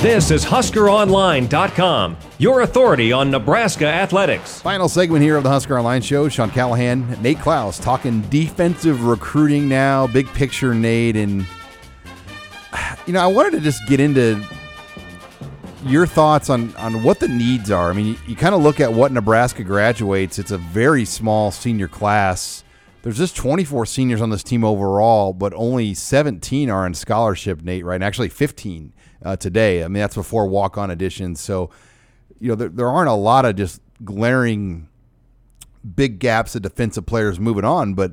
This is HuskerOnline.com, your authority on Nebraska athletics. Final segment here of the Husker Online Show. Sean Callahan, Nate Clouse talking defensive recruiting now, big picture, Nate. And, you know, I wanted to just get into your thoughts on, on what the needs are. I mean, you, you kind of look at what Nebraska graduates, it's a very small senior class. There's just 24 seniors on this team overall, but only 17 are on scholarship, Nate, right? And actually 15 uh, today. I mean, that's before walk on additions. So, you know, there, there aren't a lot of just glaring big gaps of defensive players moving on, but,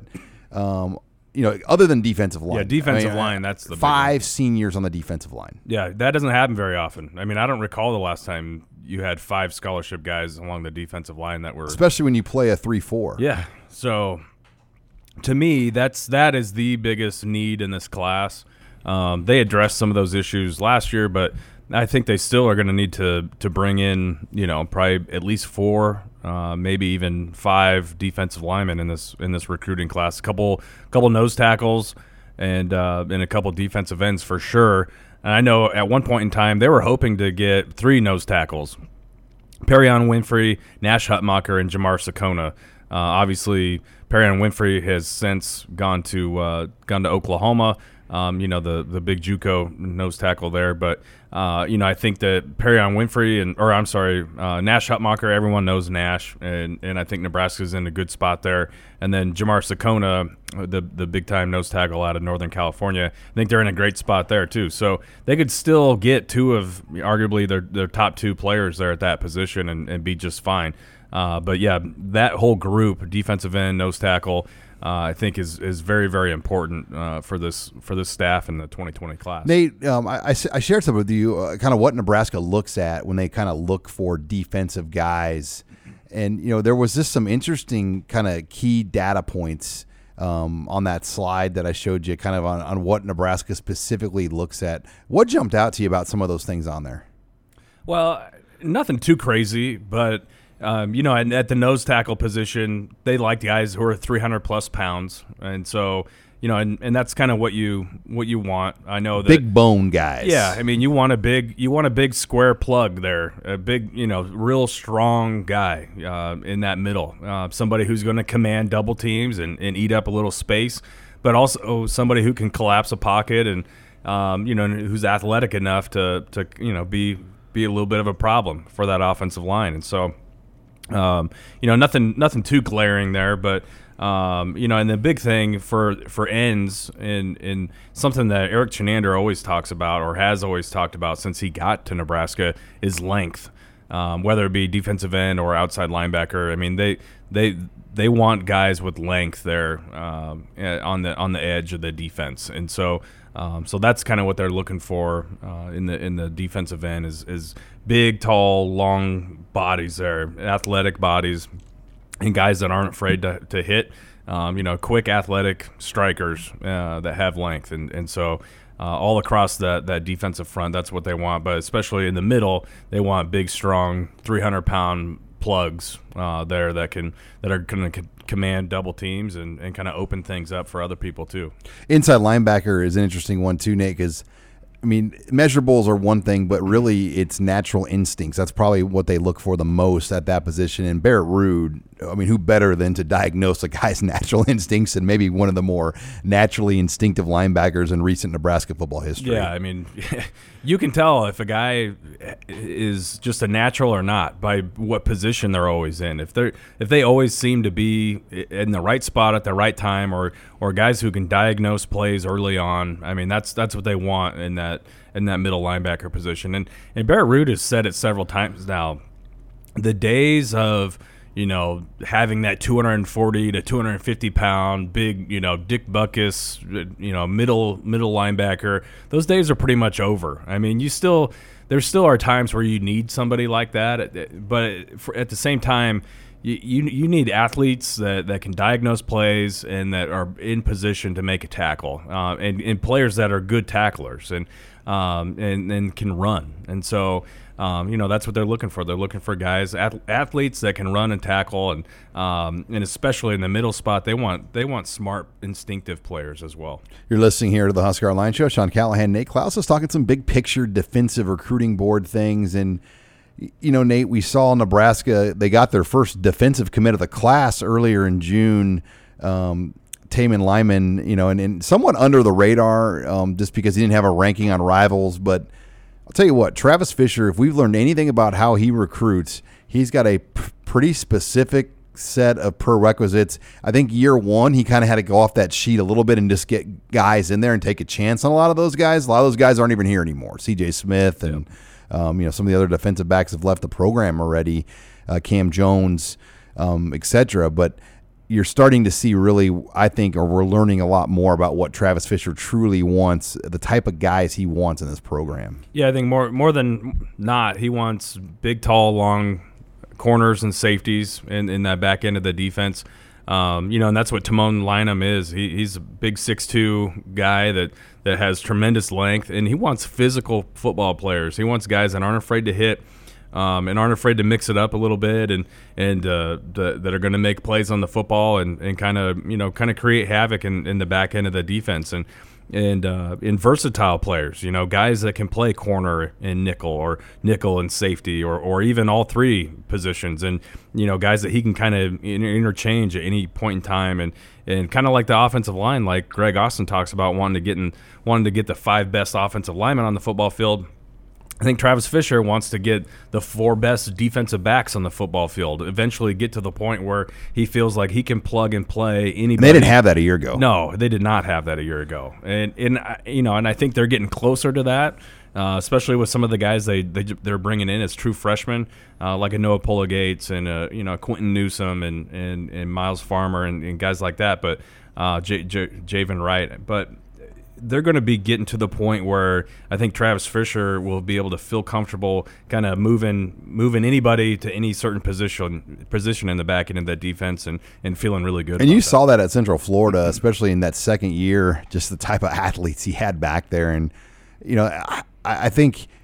um, you know, other than defensive line. Yeah, defensive I mean, line, that's the five seniors on the defensive line. Yeah, that doesn't happen very often. I mean, I don't recall the last time you had five scholarship guys along the defensive line that were Especially when you play a 3 4. Yeah. So to me, that's that is the biggest need in this class. Um, they addressed some of those issues last year, but I think they still are going to need to to bring in, you know, probably at least four, uh, maybe even five defensive linemen in this in this recruiting class. A couple couple nose tackles and uh, and a couple defensive ends for sure. And I know at one point in time they were hoping to get three nose tackles. Perrion Winfrey, Nash Hutmacher, and Jamar Sekona. Uh, obviously, Perrion Winfrey has since gone to uh, gone to Oklahoma. Um, you know the the big JUCO nose tackle there, but uh, you know I think that Perrion Winfrey and or I'm sorry uh, Nash Hutmacher, everyone knows Nash, and and I think Nebraska's in a good spot there. And then Jamar Sekona, the the big time nose tackle out of Northern California, I think they're in a great spot there too. So they could still get two of arguably their their top two players there at that position and, and be just fine. Uh, but yeah, that whole group, defensive end, nose tackle, I think is is very very important uh, for this for this staff in the 2020 class. Nate, um, I, I, I shared some with you uh, kind of what Nebraska looks at when they kind of look for defensive guys. And, you know, there was just some interesting kind of key data points um, on that slide that I showed you, kind of on, on what Nebraska specifically looks at. What jumped out to you about some of those things on there? Well, nothing too crazy, but um, you know, at, at, the nose tackle position, they like guys who are 300 plus pounds, and so you know, and, and that's kind of what you what you want. I know that big bone guys. Yeah, I mean, you want a big you want a big square plug there, a big you know, real strong guy uh, in that middle, uh, somebody who's going to command double teams and, and eat up a little space, but also somebody who can collapse a pocket and um, you know who's athletic enough to to you know be be a little bit of a problem for that offensive line, and so. Um, you know, nothing, nothing too glaring there, but um, you know, and the big thing for for ends and in something that Erik Chinander always talks about or has always talked about since he got to Nebraska is length. Um, whether it be defensive end or outside linebacker, I mean they they they want guys with length there um, eh, on the on the edge of the defense, and so um, so that's kind of what they're looking for uh, in the in the defensive end is is big, tall, long bodies there, athletic bodies, and guys that aren't afraid to, to hit. Um, you know, quick, athletic strikers uh, that have length, and and so. Uh, all across that, that defensive front, that's what they want. But especially in the middle, they want big, strong, 300 pound plugs uh, there that can that are going to command double teams and, and kind of open things up for other people too. Inside linebacker is an interesting one too, Nate, because I mean, measurables are one thing, but really it's natural instincts. That's probably what they look for the most at that position. And Barrett Ruud, I mean, who better than to diagnose a guy's natural instincts and maybe one of the more naturally instinctive linebackers in recent Nebraska football history? Yeah, I mean, you can tell if a guy is just a natural or not by what position they're always in. If they if they always seem to be in the right spot at the right time, or or guys who can diagnose plays early on, I mean, that's that's what they want in that in that middle linebacker position. And and Barrett Ruud has said it several times now. The days of you know, having that 240 to 250 pound big, you know, Dick Butkus, you know, middle middle linebacker. Those days are pretty much over. I mean, you still there still are times where you need somebody like that, but for, at the same time. You, you, you need athletes that, that can diagnose plays and that are in position to make a tackle, uh, and, and players that are good tacklers and um, and, and can run. And so um, you know that's what they're looking for. They're looking for guys, ath- athletes that can run and tackle, and um, and especially in the middle spot, they want they want smart, instinctive players as well. You're listening here to the Husker Line Show. Sean Callahan, Nate Clouse is talking some big picture defensive recruiting board things, and you know, Nate, we saw Nebraska. They got their first defensive commit of the class earlier in June. Um, Tamon Lynum, you know, and, and somewhat under the radar um, just because he didn't have a ranking on rivals. But I'll tell you what, Travis Fisher, if we've learned anything about how he recruits, he's got a p- pretty specific set of prerequisites. I think year one, he kind of had to go off that sheet a little bit and just get guys in there and take a chance on a lot of those guys. A lot of those guys aren't even here anymore. CJ Smith and, um, you know, some of the other defensive backs have left the program already, uh, Cam Jones, um, etc. But you're starting to see really, I think, or we're learning a lot more about what Travis Fisher truly wants, the type of guys he wants in this program. Yeah, I think more more than not, he wants big, tall, long corners and safeties in, in that back end of the defense. Um, you know, and that's what Tamon Lynum is. He, he's a big six-two guy that, that has tremendous length, and he wants physical football players. He wants guys that aren't afraid to hit – um, and aren't afraid to mix it up a little bit and and uh, the, that are going to make plays on the football and, and kind of you know kind of create havoc in, in the back end of the defense. And and uh, versatile players, you know, guys that can play corner and nickel or nickel and safety or, or even all three positions. And, you know, guys that he can kind of interchange at any point in time. And, and kind of like the offensive line, like Greg Austin talks about wanting to get in, wanting to get the five best offensive linemen on the football field I think Travis Fisher wants to get the four best defensive backs on the football field. Eventually, get to the point where he feels like he can plug and play anybody. And they didn't have that a year ago. No, they did not have that a year ago, and and uh, you know, and I think they're getting closer to that. Uh, especially with some of the guys they, they they're bringing in as true freshmen, uh, like a Noah Pola Gates and uh, you know Quinton Newsome and, and, and Myles Farmer and, and guys like that. But uh, J- J- Javin Wright, but they're going to be getting to the point where I think Travis Fisher will be able to feel comfortable kind of moving moving anybody to any certain position position in the back end of that defense and, and feeling really good. And you that. saw that at Central Florida, especially in that second year, just the type of athletes he had back there. And, you know, I, I think –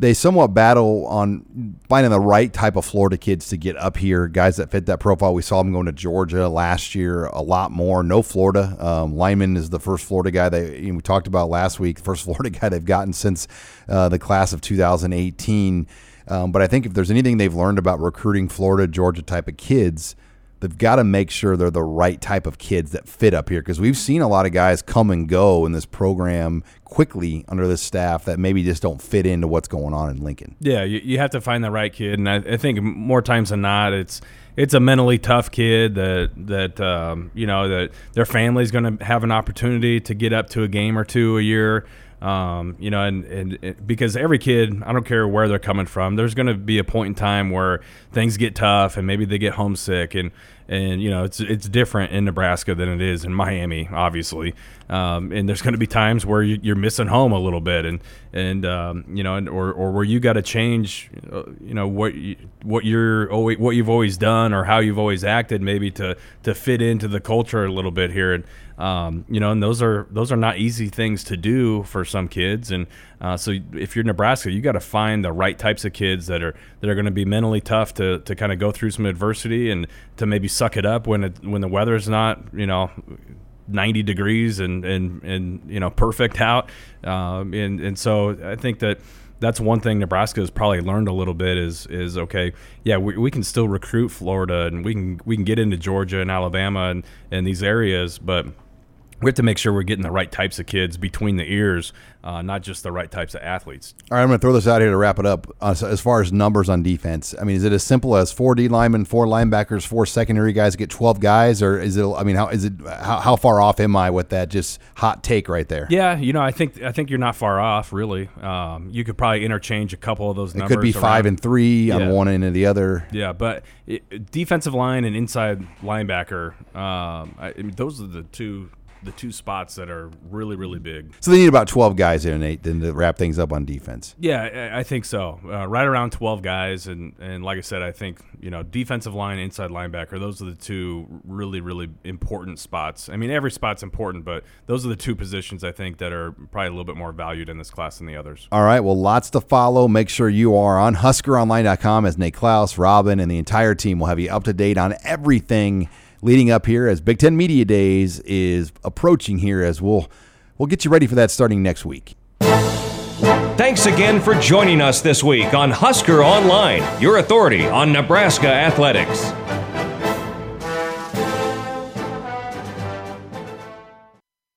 they somewhat battle on finding the right type of Florida kids to get up here, guys that fit that profile. We saw them going to Georgia last year a lot more. No Florida. Um, Lynum is the first Florida guy they we talked about last week. First Florida guy they've gotten since uh, the class of 2018. Um, but I think if there's anything they've learned about recruiting Florida, Georgia type of kids, they've got to make sure they're the right type of kids that fit up here because we've seen a lot of guys come and go in this program quickly under this staff that maybe just don't fit into what's going on in Lincoln. Yeah, you, you have to find the right kid, and I, I, think more times than not, it's it's a mentally tough kid that that um, you know that their family's going to have an opportunity to get up to a game or two a year. Um, you know, and, and, and, because every kid, I don't care where they're coming from, there's going to be a point in time where things get tough and maybe they get homesick. And and you know it's it's different in Nebraska than it is in Miami, obviously. Um, and there's going to be times where you, are missing home a little bit, and and um, you know, and, or or where you got to change, uh, you know, what you, what you're always, what you've always done or how you've always acted, maybe to to fit into the culture a little bit here. And um, you know, and those are those are not easy things to do for some kids. And uh, so, if you're Nebraska, you got to find the right types of kids that are that are going to be mentally tough to, to kind of go through some adversity and to maybe suck it up when it, when the weather's not you know 90 degrees and and and you know perfect out. Um, and and so I think that that's one thing Nebraska has probably learned a little bit is is okay, yeah, we, we can still recruit Florida and we can we can get into Georgia and Alabama and, and these areas, but we have to make sure we're getting the right types of kids between the ears, uh, not just the right types of athletes. All right, I'm going to throw this out here to wrap it up. Uh, as far as numbers on defense, I mean, is it as simple as four D linemen, four linebackers, four secondary guys get 12 guys, or is it? I mean, how is it? How, how far off am I with that? Just hot take right there. Yeah, you know, I think I think you're not far off. Really, um, you could probably interchange a couple of those numbers. It could be around. five and three yeah. on one end and the other. Yeah, but it, defensive line and inside linebacker, um, I, I mean, those are the two the two spots that are really really big. So they need about 12 guys there, Nate, then to wrap things up on defense. Yeah, I think so. Uh, right around 12 guys, and and like I said, I think you know defensive line, inside linebacker, those are the two really really important spots. I mean, every spot's important, but those are the two positions I think that are probably a little bit more valued in this class than the others. All right, well, lots to follow. Make sure you are on HuskerOnline.com as Nate Clouse, Robin, and the entire team will have you up to date on everything leading up here as Big Ten Media Days is approaching here as we'll we'll get you ready for that starting next week. Thanks again for joining us this week on Husker Online, your authority on Nebraska athletics.